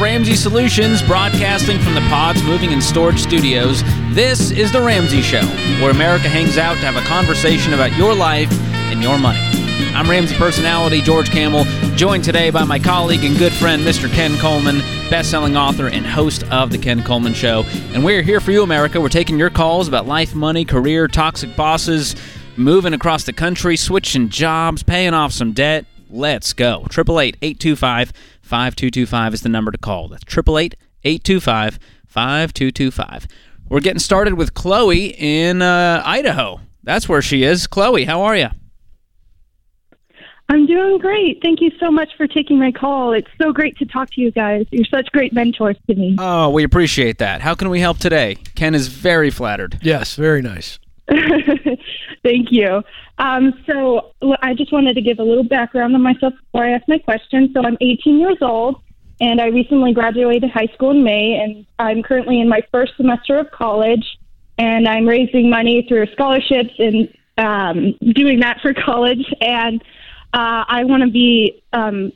Ramsey Solutions, broadcasting from the Pods Moving and Storage Studios, this is The Ramsey Show, where America hangs out to have a conversation about your life and your money. I'm Ramsey personality George Kamel, joined today by my colleague and good friend, Mr. Ken Coleman, best-selling author and host of The Ken Coleman Show. And we're here for you, America. We're taking your calls about life, money, career, toxic bosses, moving across the country, switching jobs, paying off some debt. Let's go. 888 5225 is the number to call. That's 888 825 5225. We're getting started with Chloe in uh, Idaho. That's where she is. Chloe, how are you? I'm doing great. Thank you so much for taking my call. It's so great to talk to you guys. You're such great mentors to me. Oh, we appreciate that. How can we help today? Ken is very flattered. Yes, very nice. Thank you. Um, so I just wanted to give a little background on myself before I ask my question. So I'm 18 years old, and I recently graduated high school in May, and I'm currently in my first semester of college, and I'm raising money through scholarships and um, doing that for college. And uh, I want to be um,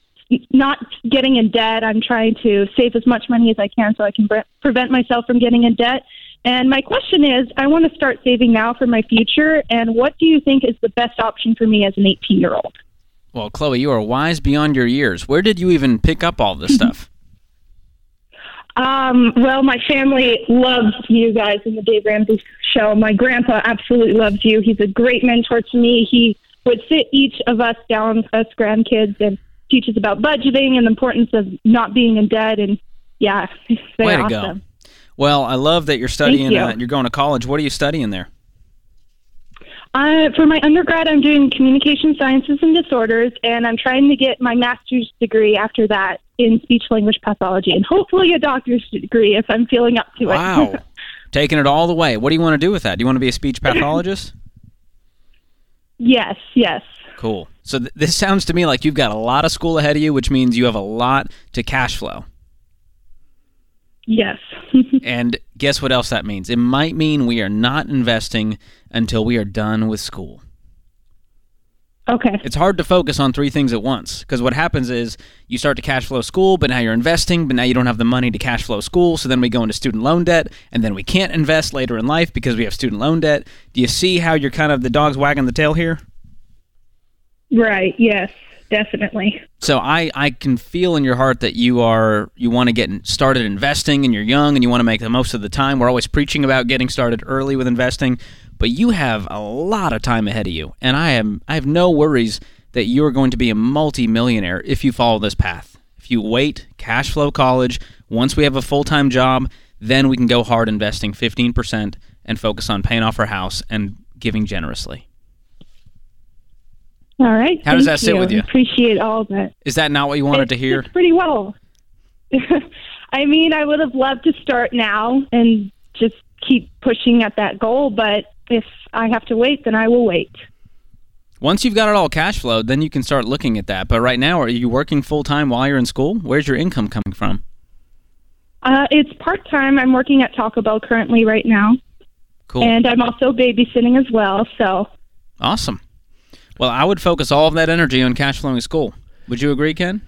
not getting in debt. I'm trying to save as much money as I can so I can pre- prevent myself from getting in debt. And my question is I want to start saving now for my future. And what do you think is the best option for me as an 18 year old? Well, Chloe, you are wise beyond your years. Where did you even pick up all this stuff? Um, well, my family loves you guys in the Dave Ramsey show. My grandpa absolutely loves you. He's a great mentor to me. He would sit each of us down, us grandkids, and teach us about budgeting and the importance of not being in debt. And yeah, Way to awesome. go. Well, I love that you're studying. you. Uh, you're going to college. What are you studying there? Uh, for my undergrad, I'm doing communication sciences and disorders, and I'm trying to get my master's degree after that in speech language pathology, and hopefully a doctor's degree if I'm feeling up to it. Wow, taking it all the way. What do you want to do with that? Do you want to be a speech pathologist? yes, yes. Cool. So th- this sounds to me like you've got a lot of school ahead of you, which means you have a lot to cash flow. Yes. And guess what else that means? It might mean we are not investing until we are done with school. okay. It's hard to focus on three things at once because what happens is you start to cash flow school, but now you're investing, but now you don't have the money to cash flow school. So then we go into student loan debt, and then we can't invest later in life because we have student loan debt. Do you see how you're kind of the dog's wagging the tail here? Right. Yes. Definitely. So I, I can feel in your heart that you are you want to get started investing and you're young and you want to make the most of the time. We're always preaching about getting started early with investing, but you have a lot of time ahead of you, and I am I have no worries that you are going to be a multi-millionaire if you follow this path. If you wait, cash flow college, once we have a full-time job, then we can go hard investing 15% and focus on paying off our house and giving generously. All right. How does that sit you. with you? Appreciate all that. Is that not what you wanted to hear? pretty well. I mean, I would have loved to start now and just keep pushing at that goal, but if I have to wait, then I will wait. Once you've got it all cash flowed, then you can start looking at that. But right now, are you working full time while you're in school? Where's your income coming from? Uh, it's part time. I'm working at Taco Bell currently right now, Cool. and I'm also babysitting as well. So, awesome. Well, I would focus all of that energy on cash flowing school. Would you agree, Ken?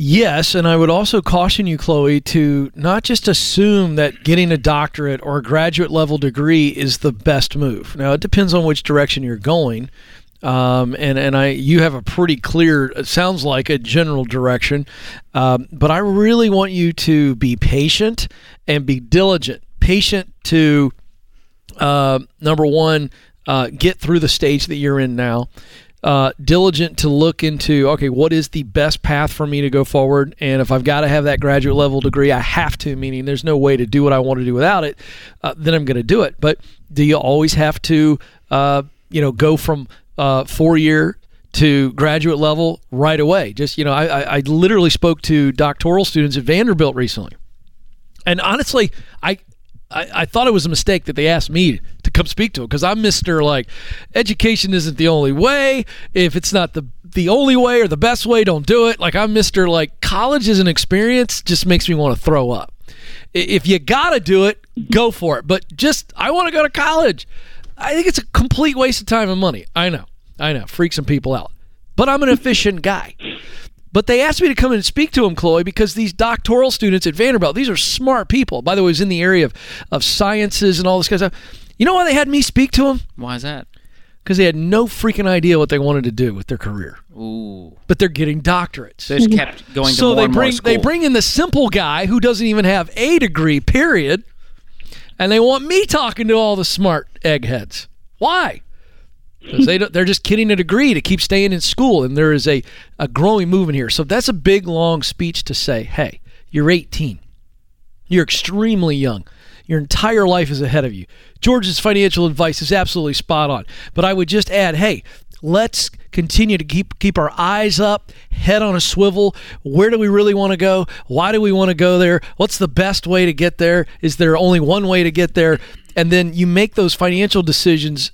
Yes, and I would also caution you, Chloe, to not just assume that getting a doctorate or a graduate level degree is the best move. Now, it depends on which direction you're going. Um, and and I you have a pretty clear it sounds like a general direction, um, but I really want you to be patient and be diligent. Patient to uh, number one, uh, get through the stage that you're in now. Uh, diligent to look into okay, what is the best path for me to go forward? And if I've got to have that graduate level degree, I have to. Meaning, there's no way to do what I want to do without it. Uh, then I'm going to do it. But do you always have to, uh, you know, go from uh, four year to graduate level right away? Just you know, I, I, I literally spoke to doctoral students at Vanderbilt recently, and honestly, I I, I thought it was a mistake that they asked me come speak to it because I'm Mister like education isn't the only way. If it's not the the only way or the best way, don't do it. Like I'm Mister like college is an experience, just makes me want to throw up. If you gotta do it, go for it. But just I want to go to college. I think it's a complete waste of time and money. I know, I know, freak some people out. But I'm an efficient guy. But they asked me to come and speak to him, Chloe, because these doctoral students at Vanderbilt, these are smart people. By the way, it was in the area of, of sciences and all this kind of stuff. You know why they had me speak to them? Why is that? Because they had no freaking idea what they wanted to do with their career. Ooh. But they're getting doctorates. They just kept going to so more they bring they bring in the simple guy who doesn't even have a degree, period, and they want me talking to all the smart eggheads. Why? Because they they're just getting a degree to keep staying in school, and there is a, a growing movement here. So that's a big long speech to say, hey, you're 18, you're extremely young. Your entire life is ahead of you. George's financial advice is absolutely spot on. But I would just add, hey, let's continue to keep keep our eyes up, head on a swivel. Where do we really want to go? Why do we want to go there? What's the best way to get there? Is there only one way to get there? And then you make those financial decisions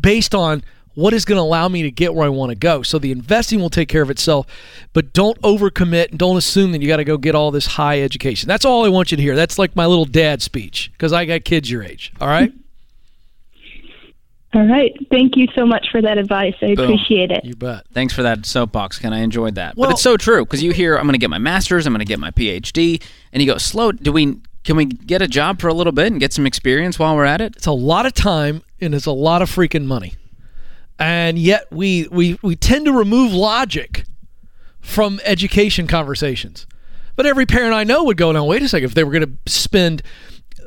based on what is going to allow me to get where I want to go. So the investing will take care of itself, but don't overcommit and don't assume that you got to go get all this high education. That's all I want you to hear. That's like my little dad speech because I got kids your age. All right? All right. Thank you so much for that advice. I appreciate it. You bet. Thanks for that soapbox, Ken. I enjoyed that. Well- but it's so true because you hear, I'm going to get my master's, I'm going to get my PhD, and you go, slow. Do we? Can we get a job for a little bit and get some experience while we're at it? It's a lot of time and it's a lot of freaking money. And yet we we we tend to remove logic from education conversations. But every parent I know would go, now wait a second, if they were going to spend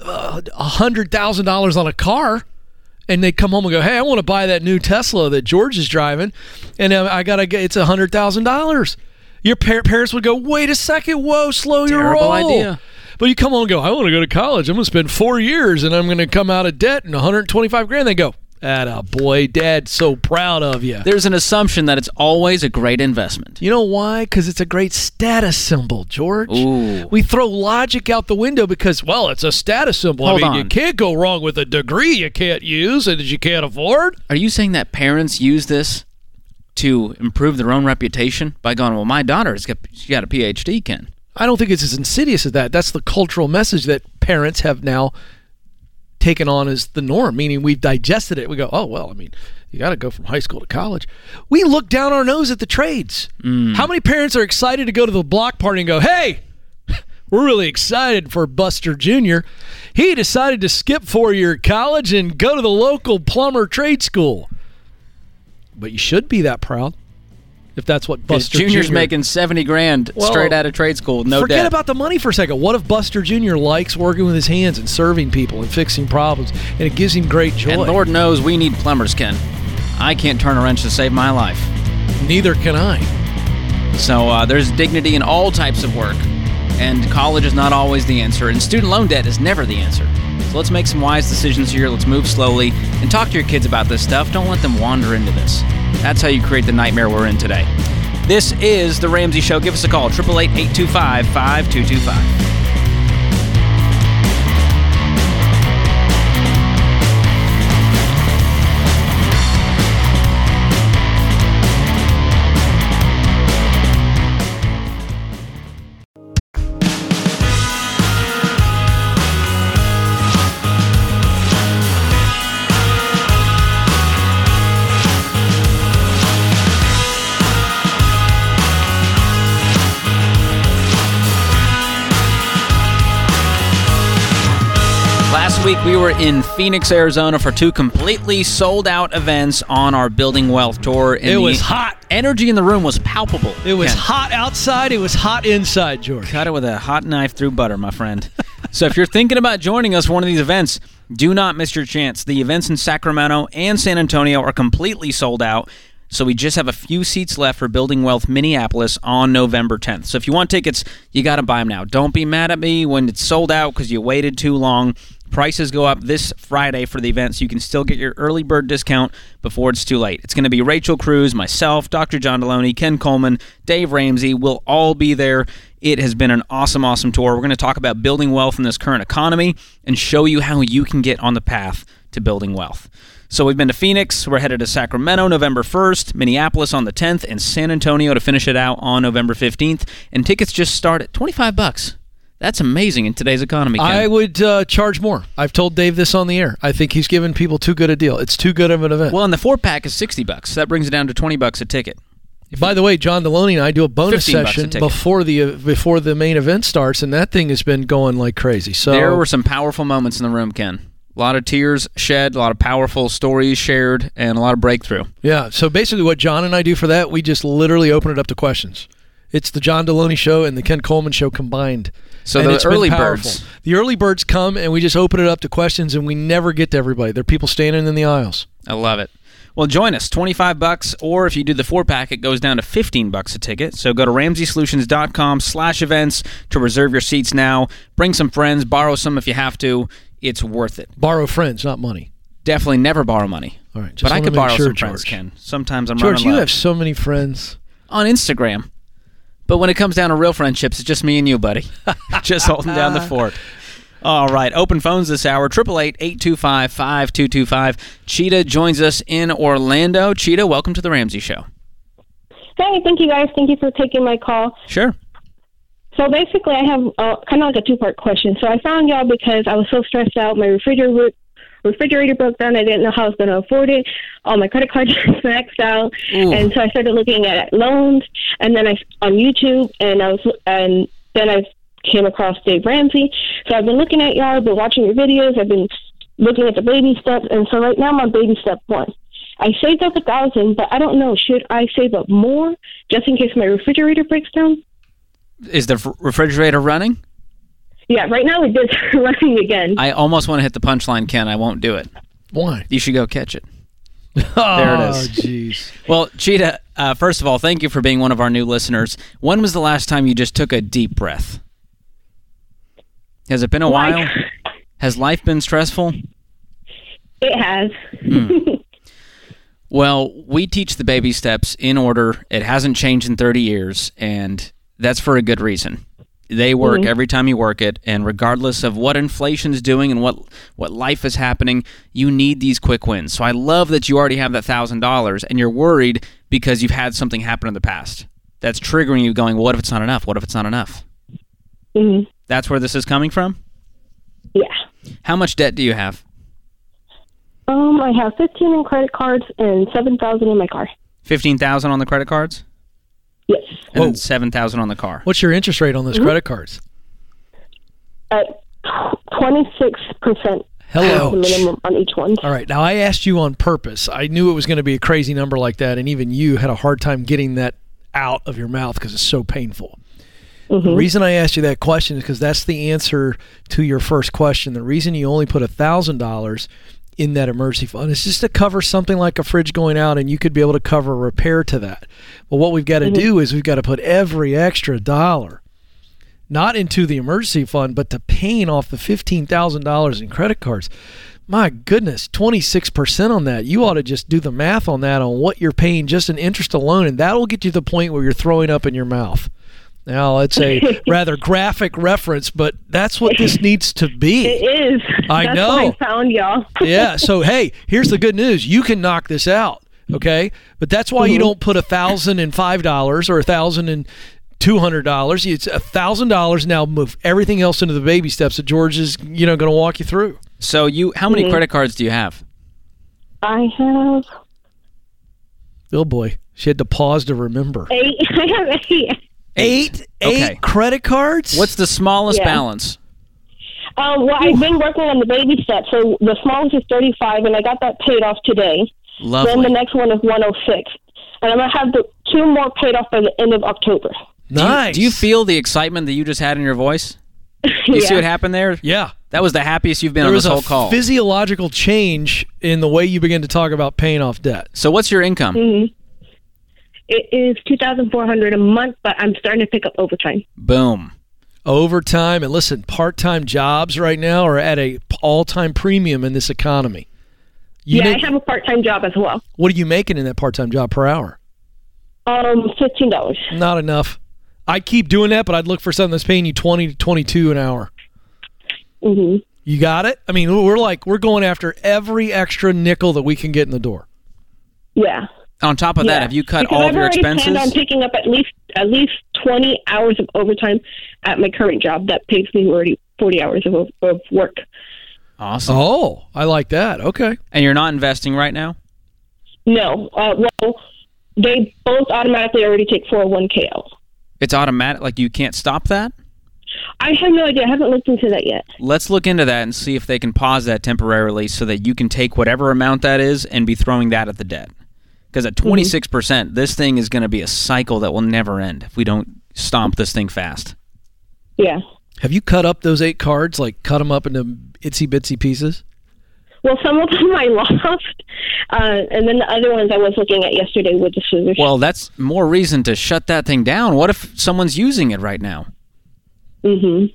uh, a hundred thousand dollars on a car, and they come home and go, hey, I want to buy that new Tesla that George is driving, and uh, I gotta get it's a hundred thousand dollars. Your par- parents would go, wait a second, whoa, slow your Terrible roll. idea. But you come home and go, I want to go to college. I'm going to spend four years and I'm going to come out of debt and 125 grand. They go, a boy, Dad, so proud of you. There's an assumption that it's always a great investment. You know why? Because it's a great status symbol, George. Ooh. We throw logic out the window because, well, it's a status symbol. Hold I mean, you can't go wrong with a degree you can't use and that you can't afford. Are you saying that parents use this to improve their own reputation by going, well, my daughter's got, she got a PhD, Ken? I don't think it's as insidious as that. That's the cultural message that parents have now taken on as the norm, meaning we've digested it. We go, oh, well, I mean, you got to go from high school to college. We look down our nose at the trades. Mm. How many parents are excited to go to the block party and go, hey, we're really excited for Buster Jr. He decided to skip four year college and go to the local plumber trade school. But you should be that proud if that's what Buster Junior's Jr. making 70 grand Well, straight out of trade school, no Forget debt. about the money for a second. What if Buster Jr. likes working with his hands and serving people and fixing problems, and it gives him great joy? and Lord knows we need plumbers, Ken. I can't turn a wrench to save my life. Neither can I. So uh, there's dignity in all types of work, and college is not always the answer, and student loan debt is never the answer. So let's make some wise decisions here. Let's move slowly and talk to your kids about this stuff. Don't let them wander into this. That's how you create the nightmare we're in today. This is The Ramsey Show. Give us a call, 888 825 5225. In Phoenix, Arizona for two completely sold out events on our Building Wealth tour. and It was hot. Energy in the room was palpable. It was Ken. hot outside. It was hot inside, George. Cut it with a hot knife through butter, my friend. so if you're thinking about joining us for one of these events, do not miss your chance. The events in Sacramento and San Antonio are completely sold out. So we just have a few seats left for Building Wealth Minneapolis on November 10th. So if you want tickets, you got to buy them now. Don't be mad at me when it's sold out because you waited too long. Prices go up this Friday for the event, so you can still get your early bird discount before it's too late. It's going to be Rachel Cruz, myself, Dr. John Deloney, Ken Coleman, Dave Ramsey. We'll all be there. It has been an awesome, awesome tour. We're going to talk about building wealth in this current economy and show you how you can get on the path to building wealth. So we've been to Phoenix, we're headed to Sacramento November 1st, Minneapolis on the 10th, and San Antonio to finish it out on November 15th. And tickets just start at 25 bucks. That's amazing in today's economy. Ken. I would uh, charge more. I've told Dave this on the air. I think he's giving people too good a deal. It's too good of an event. well, and the four pack is 60 bucks. That brings it down to 20 bucks a ticket. By the way, John Deloney and I do a bonus 15 bucks a session before the uh, before the main event starts, and that thing has been going like crazy. So There were some powerful moments in the room, Ken. A lot of tears shed, a lot of powerful stories shared, and a lot of breakthrough. yeah. So basically, what John and I do for that, we just literally open it up to questions. It's the John Deloney show and the Ken Coleman show combined. So And the early birds. the early birds come, and we just open it up to questions, and we never get to everybody. There are people standing in the aisles. I love it. Well, join us. 25 bucks, or if you do the four pack, it goes down to 15 bucks a ticket. So go to ramseysolutions.com slash events to reserve your seats now. Bring some friends, borrow some if you have to. It's worth it. Borrow friends, not money. Definitely never borrow money. All right, just but I could borrow sure, some friends, Ken. Sometimes I'm George, you have so many friends. on Instagram. But when it comes down to real friendships, it's just me and you, buddy. just holding down the fort. All right, open phones this hour, 888-825-5225. Cheetah joins us in Orlando. Cheetah, welcome to the Ramsey Show. Hey, thank you guys. Thank you for taking my call. Sure. So basically, I have uh, kind of like a two-part question. So I found y'all because I was so stressed out. My refrigerator refrigerator broke down. I didn't know how I was going to afford it. All my credit cards were maxed out, Ooh. and so I started looking at loans. And then I on YouTube, and I was and then I came across Dave Ramsey. So I've been looking at y'all. I've been watching your videos. I've been looking at the baby steps, and so right now I'm on baby step one. I saved up a thousand, but I don't know. Should I save up more just in case my refrigerator breaks down? Is the refrigerator running? Yeah, right now it is just running again. I almost want to hit the punchline, Ken. I won't do it. Why? You should go catch it. There it is. Oh, jeez. Well, Cheetah, uh, first of all, thank you for being one of our new listeners. When was the last time you just took a deep breath? Has it been a Like- while? Has life been stressful? It has. Well, we teach the baby steps in order. It hasn't changed in 30 years, and that's for a good reason. They work every time you work it, and regardless of what inflation's doing and what what life is happening, you need these quick wins. So I love that you already have that thousand dollars, and you're worried because you've had something happen in the past that's triggering you. Going, well, what if it's not enough? What if it's not enough? hmm That's where this is coming from. Yeah. How much debt do you have? Um, I have fifteen in credit cards and seven thousand in my car. Fifteen thousand on the credit cards, Yes, and Whoa. seven thousand on the car. What's your interest rate on those mm-hmm. credit cards? Uh, at twenty six percent. Hello. Minimum on each one. All right. Now, I asked you on purpose. I knew it was going to be a crazy number like that, and even you had a hard time getting that out of your mouth because it's so painful. The mm-hmm. reason I asked you that question is because that's the answer to your first question. The reason you only put a $1,000 in that emergency fund It's just to cover something like a fridge going out, and you could be able to cover a repair to that. But what we've got to do is we've got to put every extra dollar not into the emergency fund, but to paying off the $15,000 in credit cards. My goodness, 26% on that. You ought to just do the math on that on what you're paying just in interest alone, and that'll get you to the point where you're throwing up in your mouth. Now, it's a rather graphic reference, but that's what this needs to be. It is. I That's know. Why I found y'all. yeah. So hey, here's the good news: you can knock this out. Okay, but that's why you mm-hmm. don't put a thousand and five dollars or a thousand and two hundred dollars. It's a thousand dollars now. Move everything else into the baby steps that George is, you know, going to walk you through. So you, how many mm-hmm. credit cards do you have? I have Oh boy, she had to pause to remember. eight. I have eight. Eight, Okay. eight credit cards. What's the smallest Yeah. balance? Um, well, I've been working on the baby steps. So the smallest is thirty five, and I got that paid off today. Lovely. Then the next one is one hundred six, and I'm gonna have the two more paid off by the end of October. Do you- nice? Do you feel the excitement that you just had in your voice? You see what happened there? Yeah. That was the happiest you've been There on was this a whole call. physiological change in the way you begin to talk about paying off debt. so what's your income? Mm-hmm. It is two thousand four hundred a month, but I'm starting to pick up overtime. Boom. overtime and listen part-time jobs right now are at a all-time premium in this economy you yeah, make- I have a part time job as well. what are you making in that part-time job per hour Um, fifteen dollars. not enough i'd keep doing that but i'd look for something that's paying you 20 to 22 an hour Mm-hmm. you got it i mean we're like we're going after every extra nickel that we can get in the door Yeah. On top of that, have you cut Because all I've of your already expenses? planned on picking up at least at least twenty hours of overtime at my current job that pays me already forty hours of of work. awesome. oh i like that okay And you're not investing right now? No, uh, well, they both automatically already take 401k out. It's automatic. Like you can't stop that. I have no idea. I haven't looked into that yet. Let's look into that and see if they can pause that temporarily so that you can take whatever amount that is and be throwing that at the debt. Because at 26%, percent this thing is going to be a cycle that will never end if we don't stomp this thing fast. Yeah. Have you cut up those eight cards? Like cut them up into itsy bitsy pieces? Well, some of them I lost, uh, and then the other ones I was looking at yesterday with the scissors. Well, that's more reason to shut that thing down. What if someone's using it right now? hmm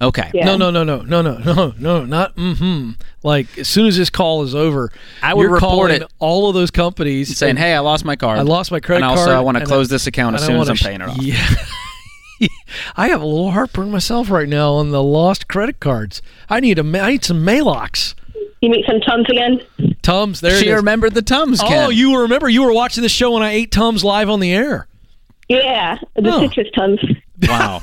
Okay. Yeah. No, no, no, no, no, no, no, no, not mm-hmm. Like as soon as this call is over, I would you're report it. all of those companies Saying, and, hey, I lost my card. I lost my credit card. and also, card. I want to and close this account as soon as I'm sh- paying it off. Yeah. I have a little heartburn myself right now on the lost credit cards. I need a ma- I need some Maalox. You meet some Tums again? Tums, there She it is. remembered the Tums, oh, you remember you were watching the show when I ate Tums live on the air. Yeah, the Oh. citrus Tums. Wow.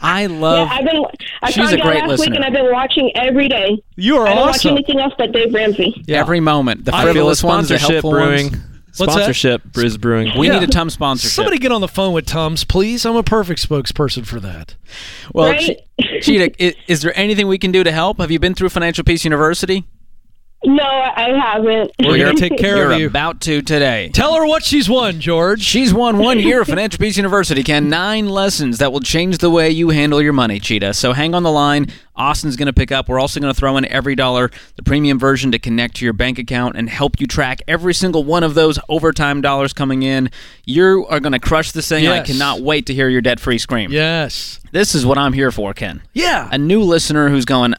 I Yeah, love. I've been. I She's found a out great last listener. week, and I've been watching every day. You are I don't awesome. watch anything else but Dave Ramsey. Yeah. Every moment. The I I a frivolous ones, the sponsorship helpful brewing. ones. That? Sponsorship, Briz Brewing. We Yeah. need a Tum sponsorship. Somebody get on the phone with Tums, please. I'm a perfect spokesperson for that. well, Right? Che- Cheetah, i- is there anything we can do to help? Have you been through Financial Peace University? No, I haven't. We're You're- going to take care You're of you. about to today. Tell her what she's won, George. She's won one year of Financial Peace University, Ken. Nine lessons that will change the way you handle your money, Cheetah. So hang on the line. Austin's going to pick up. We're also going to throw in EveryDollar, the premium version to connect to your bank account and help you track every single one of those overtime dollars coming in. You are going to crush this thing. and I cannot wait to hear your debt free scream. Yes. This is what I'm here for, Ken. Yeah. A new listener who's going,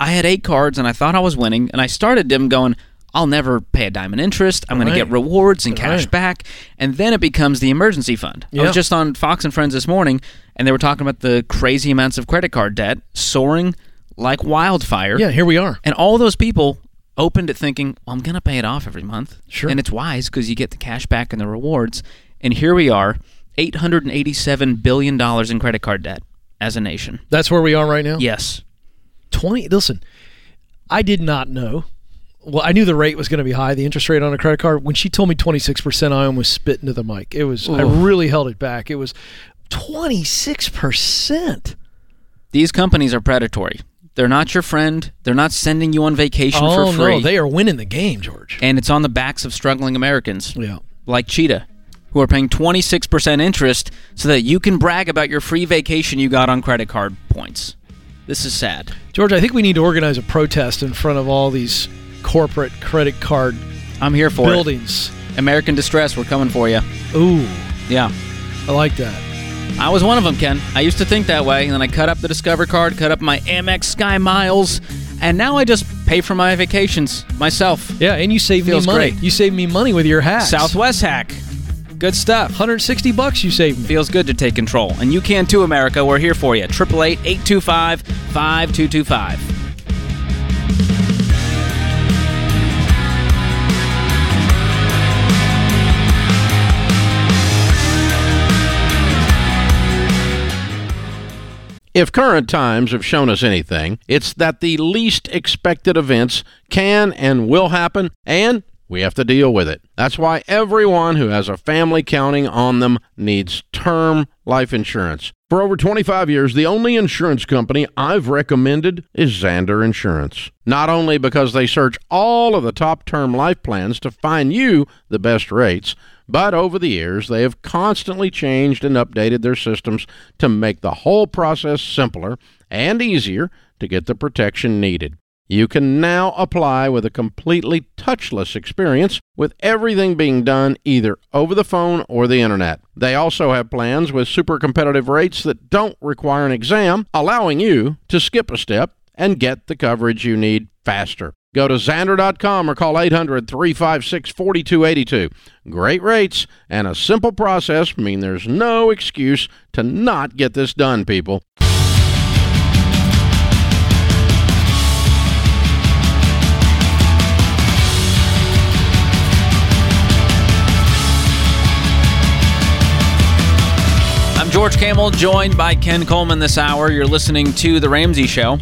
I had eight cards and I thought I was winning, and I started them going, I'll never pay a dime in interest. I'm going Right. to get rewards and cash Right. back. And then it becomes the emergency fund. I was just on Fox and Friends this morning, and they were talking about the crazy amounts of credit card debt soaring like wildfire. Yeah, here we are. And all those people opened it thinking, well, I'm going to pay it off every month. Sure. And it's wise because you get the cash back and the rewards. And here we are, $887 billion in credit card debt as a nation. That's where we are right now. Yes. 20 listen i did not know. Well i knew the rate was going to be high the interest rate on a credit card. When she told me 26% i almost spit into the mic. It was i really held it back. It was 26% These companies are predatory. They're not your friend. They're not sending you on vacation oh for free. no they are winning the game george. And it's on the backs of struggling Americans. Yeah. Like Cheetah, who are paying 26% interest so that you can brag about your free vacation you got on credit card points. This is sad. george i think we need to organize a protest in front of all these corporate credit card I'm here for buildings it. American Distress, we're coming for you. ooh Yeah. i like that I was one of them, Ken. I used to think that way, and then I cut up the Discover card, cut up my Amex Sky Miles, and now I just pay for my vacations myself. yeah and you save me money great. you save me money with your hacks Southwest hack. Good stuff. 160 bucks you saved me Feels good to take control. And you can too, America. We're here for you. 888 825 5225. If current times have shown us anything, it's that the least expected events can and will happen, and we have to deal with it. That's why everyone who has a family counting on them needs term life insurance. For over 25 years, the only insurance company I've recommended is Zander Insurance. Not only because they search all of the top term life plans to find you the best rates, but over the years, they have constantly changed and updated their systems to make the whole process simpler and easier to get the protection needed. You can now apply with a completely touchless experience with everything being done either over the phone or the internet. They also have plans with super competitive rates that don't require an exam, allowing you to skip a step and get the coverage you need faster. Go to Zander.com or call 800 356 4282. Great rates and a simple process mean there's no excuse to not get this done, people. I'm George Kamel, joined by Ken Coleman this hour. You're listening to The Ramsey Show.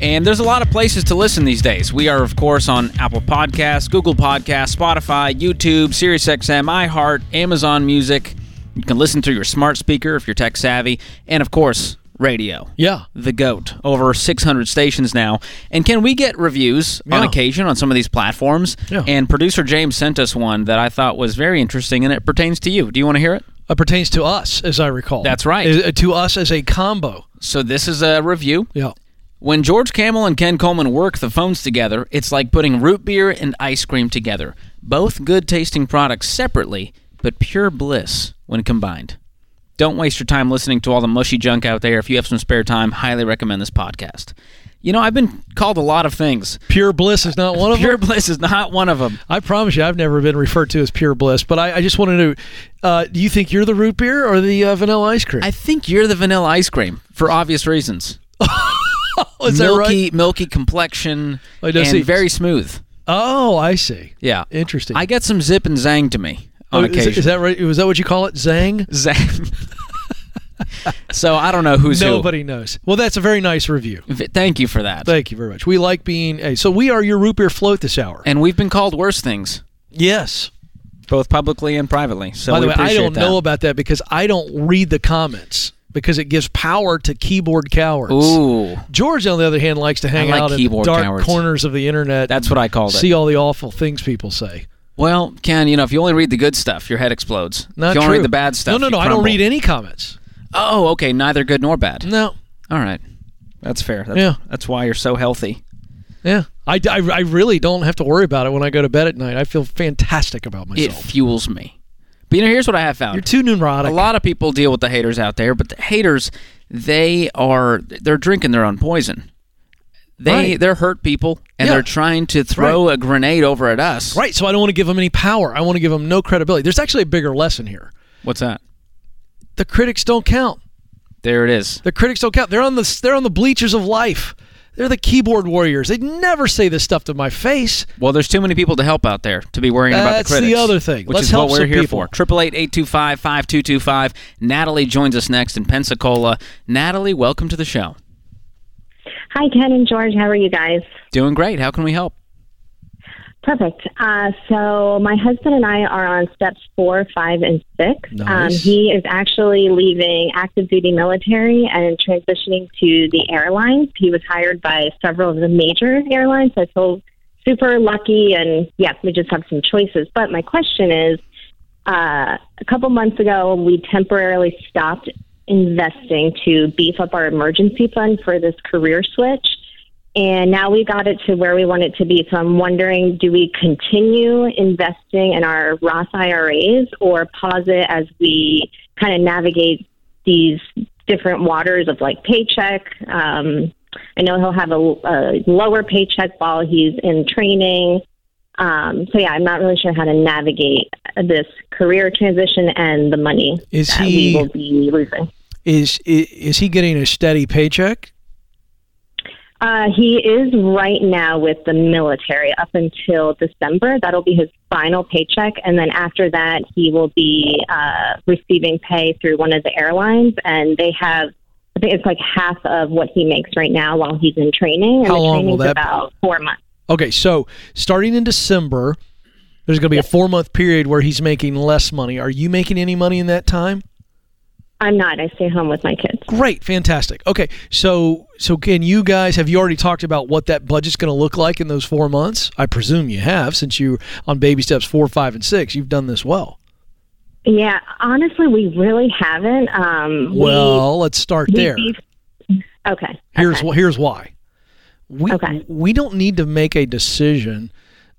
And there's a lot of places to listen these days. We are, of course, on Apple Podcasts, Google Podcasts, Spotify, YouTube, SiriusXM, iHeart, Amazon Music. You can listen through your smart speaker if you're tech savvy, and of course, radio. Yeah. The GOAT. Over 600 stations now. And can we get reviews on occasion on some of these platforms? Yeah. And producer James sent us one that I thought was very interesting, and it pertains to you. Do you want to hear it? It pertains to us, as I recall. That's right. Uh, To us as a combo. So this is a review. Yeah. When George Kamel and Ken Coleman work the phones together, it's like putting root beer and ice cream together. Both good tasting products separately, but pure bliss when combined. Don't waste your time listening to all the mushy junk out there. If you have some spare time, highly recommend this podcast. You know, I've been called a lot of things. Pure bliss is not one of Pure them. bliss is not one of them. I promise you, I've never been referred to as pure bliss. But I, I just wanted to uh, Do you think you're the root beer or the uh, vanilla ice cream? I think you're the vanilla ice cream for obvious reasons. is that milky, right? milky complexion don't and see- very smooth. Oh, I see. Yeah, Interesting. I get some zip and zang to me on Oh, is, occasion. is that right? Was that what you call it? Zang? Zang. so I don't know who's Nobody knows. Well, that's a very nice review. Thank you for that. Thank you very much. We like being. Hey, so we are your root beer float this hour. and we've been called worse things, yes. both publicly and privately. So By the way, I don't that. know about that because I don't read the comments because it gives power to keyboard cowards. Ooh, George, on the other hand, likes to hang like out in dark cowards. corners of the internet. that's what I call it. see all the awful things people say. well, Ken, you know, if you only read the good stuff, your head explodes. Not if you true. only read the bad stuff, No, no, no. I don't read any comments. Oh, okay, neither good nor bad. No. All right, that's fair. That's, Yeah. that's why you're so healthy. Yeah. I, I, I really don't have to worry about it when I go to bed at night. I feel fantastic about myself. It fuels me. But you know, here's what I have found. You're too neurotic. a lot of people deal with the haters out there, but the haters, they are they're drinking their own poison. They Right. they're hurt people and Yeah. they're trying to throw a grenade over at us. Right. So I don't want to give them any power. I want to give them no credibility. There's actually a bigger lesson here. What's that? The critics don't count. There it is. The critics don't count. They're on the they're on the bleachers of life. They're the keyboard warriors. They'd never say this stuff to my face. Well, there's too many people to help out there to be worrying about That's the critics. That's the other thing. Which Let's is help what we're some here people. for. Triple eight eight two five five two two five. Natalie joins us next in Pensacola. Natalie, welcome to the show. Hi, Ken and George. How are you guys? Doing great. How can we help? Perfect. Uh, so my husband and I are on steps four, five, and six. Um, he is actually leaving active duty military and transitioning to the airlines. He was hired by several of the major airlines. So I feel super lucky, and yes, we just have some choices. But my question is, uh, a couple months ago, we temporarily stopped investing to beef up our emergency fund for this career switch. And now we got it to where we want it to be. So I'm wondering do we continue investing in our Roth IRAs or pause it as we kind of navigate these different waters of like paycheck? Um, I know he'll have a, a lower paycheck while he's in training. Um, so yeah, I'm not really sure how to navigate this career transition and the money Is that he- we will be losing. Is is, is he getting a steady paycheck? Uh, he is right now with the military up until December. That'll be his final paycheck, and then after that, he will be uh, receiving pay through one of the airlines, and they have. I think it's like half of what he makes right now while he's in training. And How the long will training's that be? about four months. Okay, so starting in December, there's going to be a four month period where he's making less money. Are you making any money in that time? I'm not. I stay home with my kids. Great, fantastic. Okay, so so can you guys have you already talked about what that budget's going to look like in those four months? I presume you have, since you're on baby steps four, five, and six. You've done this well. Yeah, honestly, we really haven't. Um, we- Well, let's start we- there. Okay. Here's okay. here's why. We Okay. we don't need to make a decision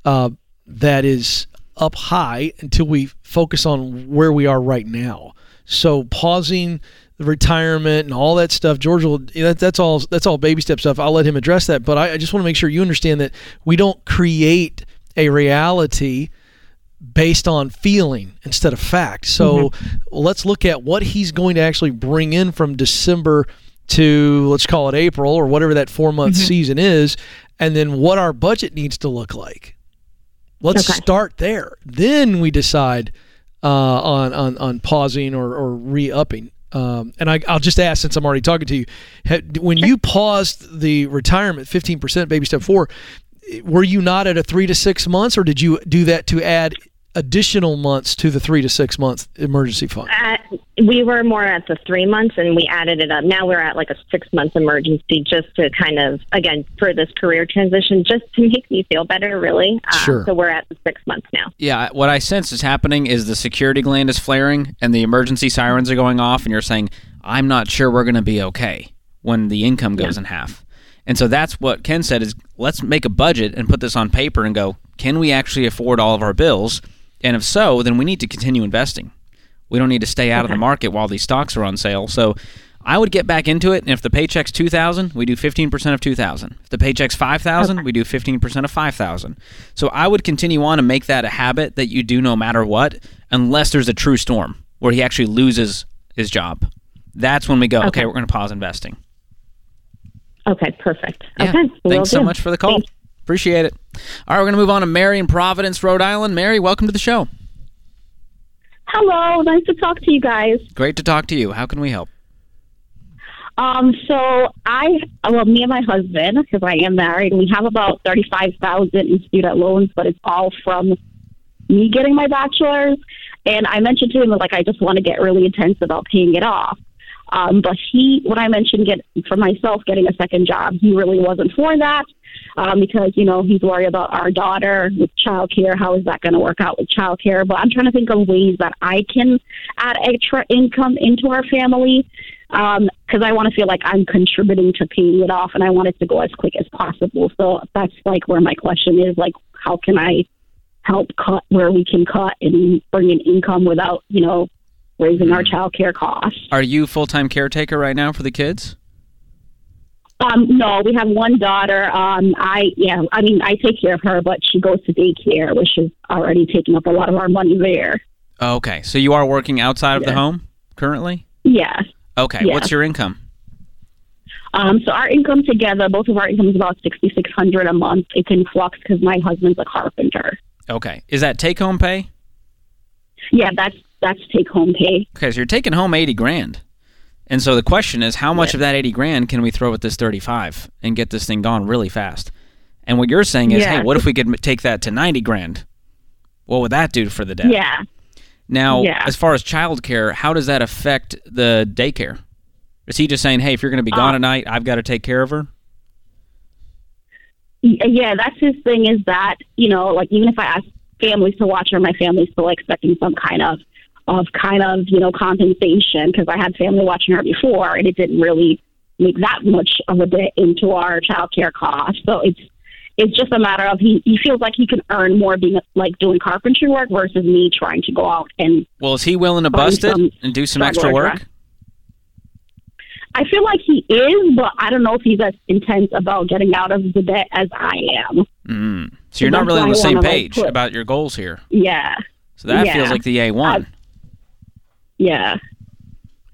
uh, that is up high until we focus on where we are right now. So pausing the retirement and all that stuff, George will. That, that's all. That's all baby step stuff. I'll let him address that. But I, I just want to make sure you understand that we don't create a reality based on feeling instead of fact. So mm-hmm. let's look at what he's going to actually bring in from December to let's call it April or whatever that four month mm-hmm. season is, and then what our budget needs to look like. Let's Okay. start there. Then we decide uh, on, on on pausing or, or re upping. Um, and I, I'll just ask since I'm already talking to you, when you paused the retirement 15% baby step four, were you not at a three to six months, or did you do that to add additional months to the three to six months emergency fund? Uh, we were more at the three months and we added it up. Now we're at like a six month emergency just to kind of, again, for this career transition, just to make me feel better, really. Uh, Sure. So we're at the six months now. Yeah, what I sense is happening is the security gland is flaring and the emergency sirens are going off, and you're saying, I'm not sure we're going to be okay when the income goes in half. And so that's what Ken said is let's make a budget and put this on paper and go, can we actually afford all of our bills? And if so, then we need to continue investing. We don't need to stay out of the market while these stocks are on sale. So I would get back into it, and if the paycheck's two thousand, we do fifteen percent of two thousand. If the paycheck's five thousand, we do fifteen percent of five thousand. So I would continue on and make that a habit that you do no matter what, unless there's a true storm where he actually loses his job. That's when we go, okay, Okay. we're going to pause investing. Okay, perfect. Yeah. Okay. Thanks so do. much for the call. Thank- Appreciate it. All right, we're going to move on to Mary in Providence, Rhode Island. Mary, welcome to the show. Hello, nice to talk to you guys. Great to talk to you. How can we help? Um, so I, well, me and my husband, because I am married, we have about thirty-five thousand in student loans, but it's all from me getting my bachelor's. And I mentioned to him like I just want to get really intense about paying it off. Um, but he, when I mentioned get for myself getting a second job, he really wasn't for that um, because you know he's worried about our daughter with childcare. How is that going to work out with childcare? But I'm trying to think of ways that I can add extra income into our family because I want to feel like I'm contributing to paying it off, and I want it to go as quick as possible. So that's like where my question is: like, how can I help cut where we can cut and bring in income without you know raising our child care costs? Are you full time caretaker right now for the kids? Um, no, we have one daughter. Um, I yeah, I mean, I take care of her, but she goes to daycare, which is already taking up a lot of our money there. Okay, so you are working outside of the home currently? Yeah. Okay, Yeah. what's your income? Um, so our income together, both of our income is about sixty six hundred a month. It's in flux because my husband's a carpenter. Okay, is that take home pay? Yeah, that's that's take home pay. Okay, so you're taking home 80 grand. And so the question is, how much of that 80 grand can we throw at this 35 and get this thing gone really fast? And what you're saying is, Yeah. hey, what if we could take that to 90 grand? What would that do for the debt? Yeah. Now, Yeah. as far as childcare, how does that affect the daycare? Is he just saying, hey, if you're going to be gone Uh, at night, I've got to take care of her? Yeah, that's his thing is that, you know, like even if I ask families to watch her, my family's still expecting some kind of, of kind of, you know, compensation because I had family watching her before and it didn't really make that much of a bit into our child care costs. So it's, it's just a matter of he, he feels like he can earn more being like doing carpentry work versus me trying to go out and Well, is he willing to bust it and do some extra work? dress. I feel like he is, but I don't know if he's as intense about getting out of the debt as I am. Mm. So you're not really on the same wanna, like, page about your goals here. Yeah. So that Yeah. feels like the A1. Yeah.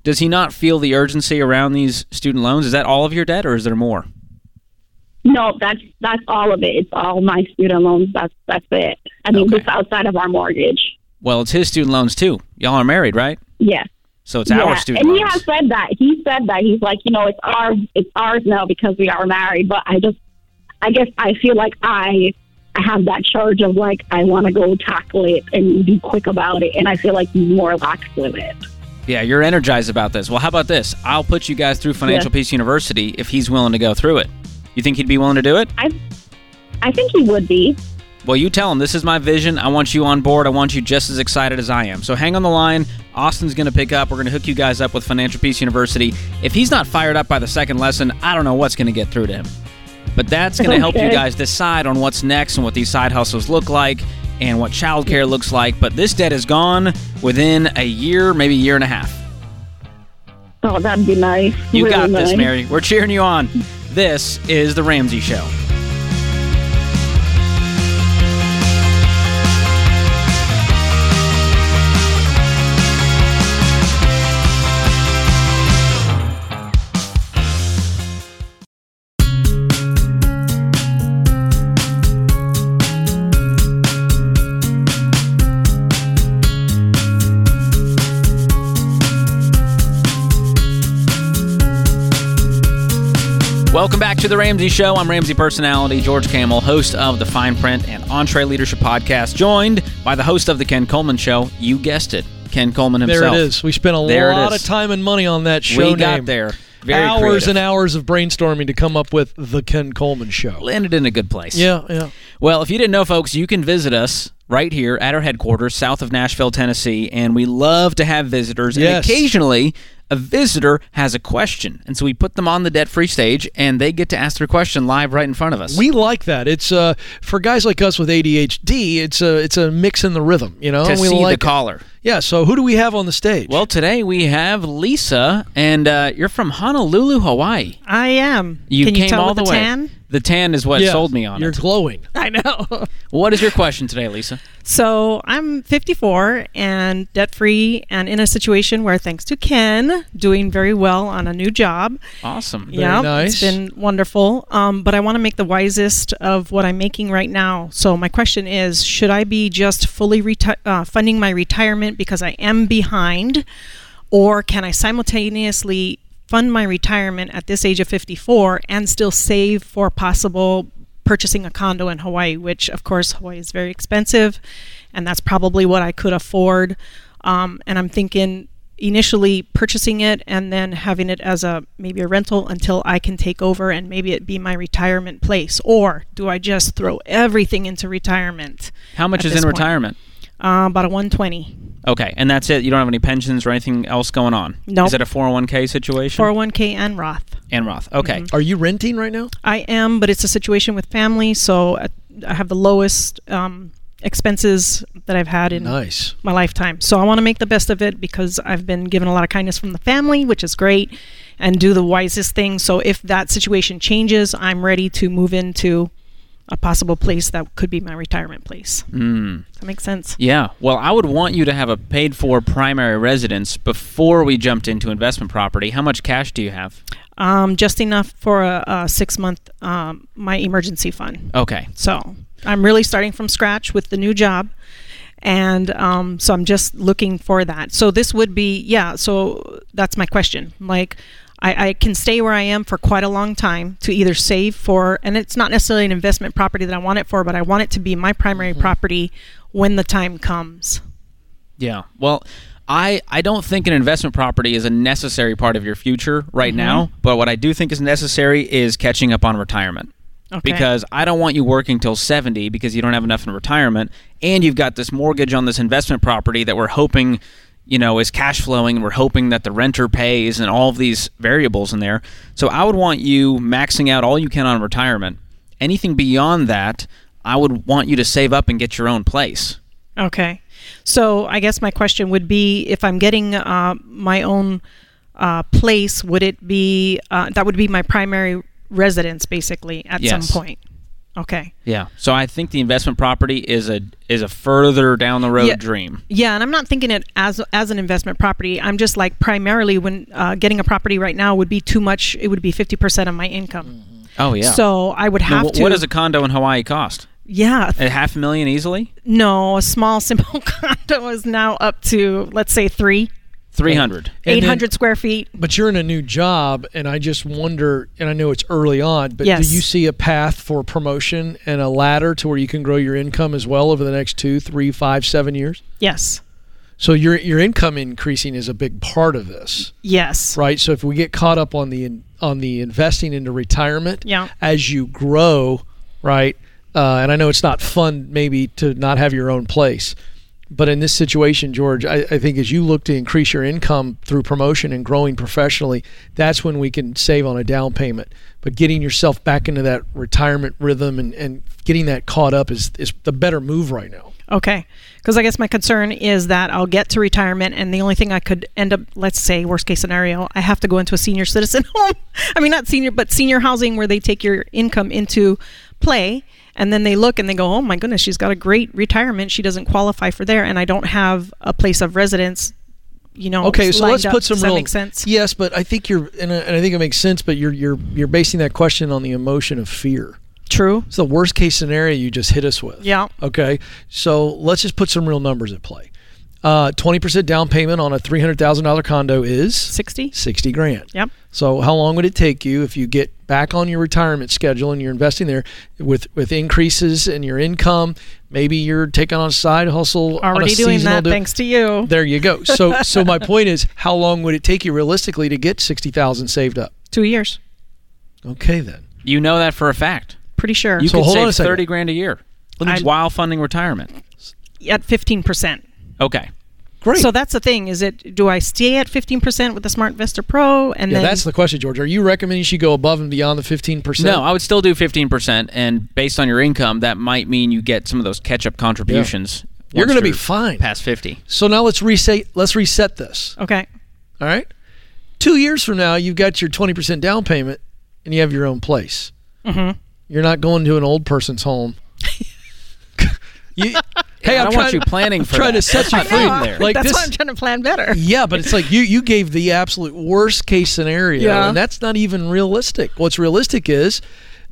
Does he not feel the urgency around these student loans? Is that all of your debt or is there more? No, that's that's all of it. It's all my student loans. That's that's it. I mean, Okay. this outside of our mortgage. Well, it's his student loans too. Y'all are married, right? Yeah. So it's yeah. our student loans. and he has said that. He said that. He's like, you know, it's our it's ours now because we are married. But I just, I guess I feel like I have that charge of like I want to go tackle it and be quick about it, and I feel like more lax with it. Yeah, you're energized about this. Well, how about this? I'll put you guys through Financial Peace University if he's willing to go through it. You think he'd be willing to do it? I, I think he would be. Well, you tell him this is my vision. I want you on board. I want you just as excited as I am. So hang on the line. Austin's going to pick up. We're going to hook you guys up with Financial Peace University. If he's not fired up by the second lesson, I don't know what's going to get through to him. But that's going to help you guys decide on what's next and what these side hustles look like and what childcare looks like. But this debt is gone within a year, maybe a year and a half. Oh, that'd be nice. You Really got this, nice. Mary. We're cheering you on. This is The Ramsey Show. To The Ramsey Show. I'm Ramsey personality George Kamel, host of the Fine Print and EntreLeadership Podcast, joined by the host of The Ken Coleman Show. You guessed it, Ken Coleman himself. There it is. We spent a There lot of time and money on that show We got name. there. Very hours creative. and hours of brainstorming to come up with the Ken Coleman Show. Landed in a good place. Yeah, yeah. Well, if you didn't know, folks, you can visit us right here at our headquarters, south of Nashville, Tennessee, and we love to have visitors. And Yes. occasionally, a visitor has a question, and so we put them on the debt-free stage, and they get to ask their question live right in front of us. We like that. It's uh for guys like us with ADHD. It's a it's a mix in the rhythm. You know, to we see like the caller. Yeah. So who do we have on the stage? Well, today we have Lisa, and uh, you're from Honolulu, Hawaii. I am. You Can came you tell all with the, the way. tan? The tan is what Yeah, sold me on it. You're glowing. I know. what is your question today, Lisa? So I'm 54 and debt free, and in a situation where, thanks to Ken, doing very well on a new job. Awesome. yeah, nice. it's been wonderful. Um, but I want to make the wisest of what I'm making right now. So my question is: Should I be just fully reti- uh, funding my retirement because I am behind, or can I simultaneously fund my retirement at this age of 54 and still save for possible purchasing a condo in Hawaii? Which, of course, Hawaii is very expensive, and that's probably what I could afford. Um, and I'm thinking initially purchasing it and then having it as a maybe a rental until I can take over and maybe it be my retirement place or do I just throw everything into retirement How much is in point. retirement? uh, about a 120 Okay, and that's it. You don't have any pensions or anything else going on. Nope. Is it a 401k situation? 401k and Roth and Roth. Okay. Mm-hmm. Are you renting right now? I am but it's a situation with family so uh, I have the lowest um, expenses that I've had in Nice. my lifetime. So I want to make the best of it because I've been given a lot of kindness from the family, which is great, and do the wisest thing. So if that situation changes, I'm ready to move into a possible place that could be my retirement place. Mm. Does that make sense? Yeah. Well, I would want you to have a paid for primary residence before we jumped into investment property. How much cash do you have? Um, just enough for a, a six month um, my emergency fund. Okay. So I'm really starting from scratch with the new job. And um, so I'm just looking for that. So this would be, yeah, so that's my question. Like, I, I can stay where I am for quite a long time to either save for, and it's not necessarily an investment property that I want it for, but I want it to be my primary mm-hmm. property when the time comes. Yeah. Well, I I don't think an investment property is a necessary part of your future right mm-hmm. now, but what I do think is necessary is catching up on retirement. Okay. Because I don't want you working till 70 because you don't have enough in retirement and you've got this mortgage on this investment property that we're hoping you know is cash flowing and we're hoping that the renter pays and all of these variables in there. So I would want you maxing out all you can on retirement. Anything beyond that, I would want you to save up and get your own place. Okay. So I guess my question would be if I'm getting uh, my own uh, place, would it be uh, that would be my primary residence basically at Yes. some point? Okay. Yeah. So I think the investment property is a is a further down the road Yeah. dream. Yeah, and I'm not thinking it as as an investment property. I'm just like primarily when uh, getting a property right now would be too much. It would be 50% of my income. Oh yeah. So I would Now, have wh- to. what does a condo in Hawaii cost? Yeah. A half a million easily? No, a small simple condo is now up to let's say three, Three hundred. And then- 800 square feet. But you're in a new job, and I just wonder, and I know it's early on, but Yes. do you see a path for promotion and a ladder to where you can grow your income as well over the next two, three, five, seven years? Yes. So your your income increasing is a big part of this, Yes. right? So if we get caught up on the on the investing into retirement, Yeah. as you grow, right? Uh, and I know it's not fun maybe to not have your own place, but in this situation, George, I, I think as you look to increase your income through promotion and growing professionally, that's when we can save on a down payment. But getting yourself back into that retirement rhythm and, and getting that caught up is, is the better move right now. Okay. Because I guess my concern is that I'll get to retirement, and the only thing I could end up, let's say, worst case scenario, I have to go into a senior citizen home. I mean, not senior, but senior housing where they take your income into play. And then they look and they go, oh my goodness, she's got a great retirement. She doesn't qualify for there. And I don't have a place of residence, you know. Okay, so let's up. put some Does real. that make sense? Yes, but I think you're, and I, and I think it makes sense. But you're you're you're basing that question on the emotion of fear. True. It's the worst case scenario you just hit us with. Yeah. Okay. So let's just put some real numbers at play. Uh, 20% down payment on a $300,000 condo is 60? 60 grand. Yep. So how long would it take you if you get back on your retirement schedule and you're investing there with with increases in your income? Maybe you're taking on a side hustle. on a Already doing that, do- thanks to you. There you go. So so my point is, how long would it take you realistically to get sixty thousand saved up? Two years. Okay then. You know that for a fact. Pretty sure. You So could hold on a save second. thirty grand a year I- while funding retirement. At 15%. Okay. Great. So that's the thing. Is it, do I stay at 15% with the SmartVestor Pro? And yeah, then that's the question, George. Are you recommending she go above and beyond the fifteen percent? No, I would still do fifteen percent, and based on your income, that might mean you get some of those catch-up contributions. You're going to be fine. past fifty. So now let's reset. Let's reset this. Okay. All right. Two years from now, you've got your twenty percent down payment, and you have your own place. Mm-hmm. You're not going to an old person's home. you, hey, I I'm don't trying, want you planning for trying that. to set you That's free. not there. Like that's this, why I'm trying to plan better. yeah, but it's like you you gave the absolute worst case scenario, Yeah. and that's not even realistic. What's realistic is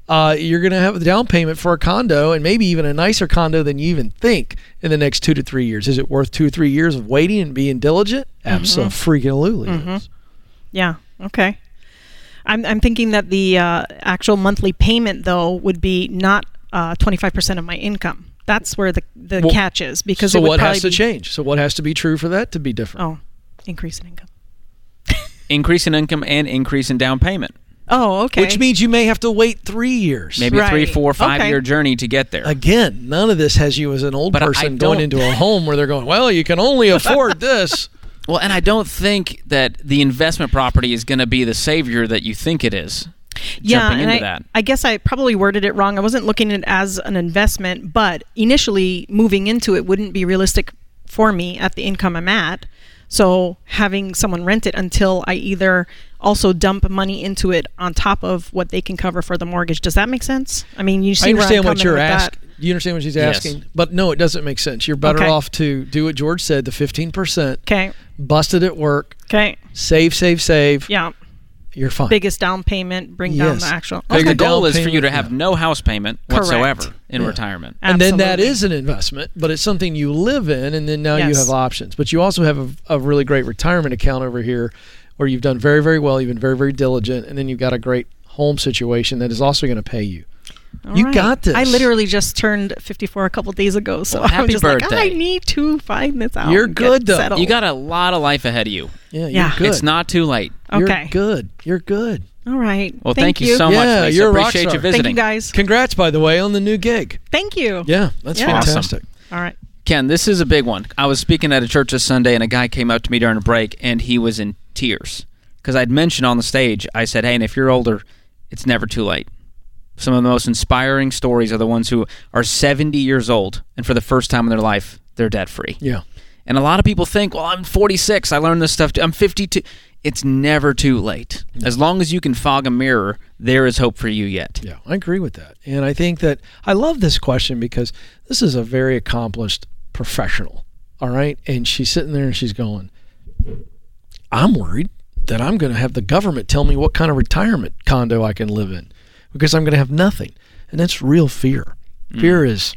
uh, you're going to have a down payment for a condo, and maybe even a nicer condo than you even think in the next two to three years. Is it worth two or three years of waiting and being diligent? Absolutely. Yeah. Okay. I'm, I'm thinking that the uh, actual monthly payment, though, would be not uh, 25% of my income. That's where the, the Well, catch is because so it what has to be, change? So what has to be true for that to be different? Oh, increase in income. Increase in income and increase in down payment. Oh, okay. Which means you may have to wait three years. Maybe a three, Right. four, five Okay. year journey to get there. Again, none of this has you as an old But person going into a home where they're going, well, you can only afford this. Well, and I don't think that the investment property is going to be the savior that you think it is. Yeah, jumping and into I, that. I guess I probably worded it wrong. I wasn't looking at it as an investment, but initially moving into it wouldn't be realistic for me at the income I'm at. So having someone rent it until I either also dump money into it on top of what they can cover for the mortgage. Does that make sense? I mean, you see I understand what you're with that. asking. You understand what she's Yes. asking? But no, it doesn't make sense. You're better Okay. off to do what George said, the 15%, Okay. busted at work, Okay. save, save, save. Yeah. You're fine. Biggest down payment, bring down the actual. Bigger the goal is for you to have yeah. no house payment Correct. whatsoever in Yeah. retirement. and then that is an investment, but it's something you live in, and then now you have options. But you also have a, a really great retirement account over here where you've done very, very well. You've been very, very diligent, and then you've got a great home situation that is also going to pay you. All You got this. I literally just turned 54 a couple days ago, so Well, I'm happy just like, birthday. I need to find this out. You're good, though. settled. You got a lot of life ahead of you. Yeah, you're Yeah. good. It's not too late. You're Okay. good. You're good. All right. Well, thank, you. so much, Yeah, Lisa. you're a rock Appreciate star. you Thank visiting. Thank you guys. Congrats, by the way, on the new gig. Thank you. Yeah, that's Yeah. Awesome. fantastic. All right. Ken, this is a big one. I was speaking at a church this Sunday, and a guy came up to me during a break, and he was in tears because I'd mentioned on the stage. I said, "Hey, and if you're older, it's never too late." Some of the most inspiring stories are the ones who are 70 years old, and for the first time in their life, they're debt free. Yeah. And a lot of people think, "Well, I'm 46. I learned this stuff. I'm 52." It's never too late. Mm-hmm. As long as you can fog a mirror, there is hope for you yet. Yeah, I agree with that. And I think that I love this question because this is a very accomplished professional. All right. And she's sitting there and she's going, I'm worried that I'm going to have the government tell me what kind of retirement condo I can live in because I'm going to have nothing. And that's real fear. Mm. Fear is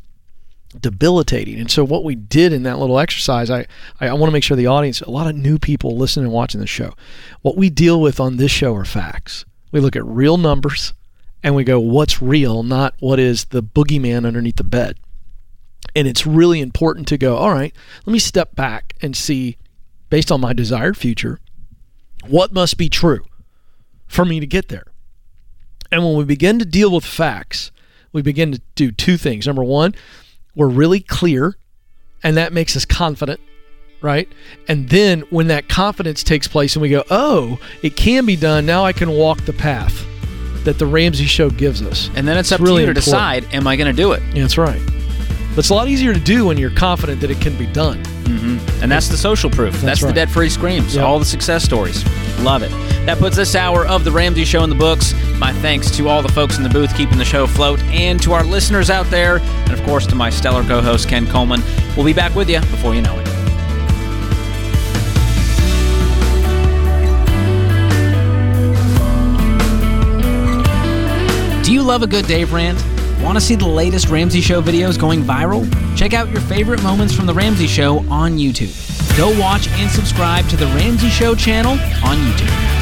debilitating. And so what we did in that little exercise, I, I, I want to make sure the audience, a lot of new people listening and watching the show, what we deal with on this show are facts. We look at real numbers and we go, what's real, not what is the boogeyman underneath the bed. And it's really important to go, all right, let me step back and see, based on my desired future, what must be true for me to get there. And when we begin to deal with facts, we begin to do two things. Number one, we're really clear, and that makes us confident, right? And then when that confidence takes place and we go, oh, it can be done, now I can walk the path that the Ramsey show gives us. And then it's, It's up really to you to important. decide: Am I going to do it? Yeah, that's right. But it's a lot easier to do when you're confident that it can be done. Mm-hmm. And that's the social proof. That's, the right. debt free screams. Yep. All the success stories. Love it. That puts this hour of The Ramsey Show in the books. My thanks to all the folks in the booth keeping the show afloat and to our listeners out there. And of course, to my stellar co host, Ken Coleman. We'll be back with you before you know it. Do you love a good Dave rant? Want to see the latest Ramsey Show videos going viral? Check out your favorite moments from The Ramsey Show on YouTube. Go watch and subscribe to The Ramsey Show channel on YouTube.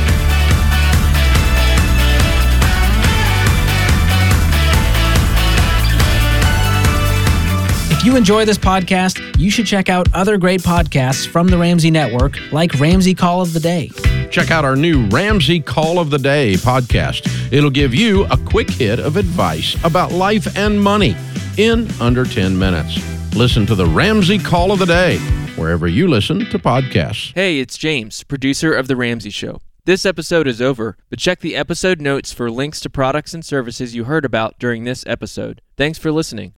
If you enjoy this podcast, you should check out other great podcasts from the Ramsey Network, like Ramsey Call of the Day. Check out our new Ramsey Call of the Day podcast. It'll give you a quick hit of advice about life and money in under 10 minutes. Listen to the Ramsey Call of the Day wherever you listen to podcasts. Hey, it's James, producer of The Ramsey Show. This episode is over, but check the episode notes for links to products and services you heard about during this episode. Thanks for listening.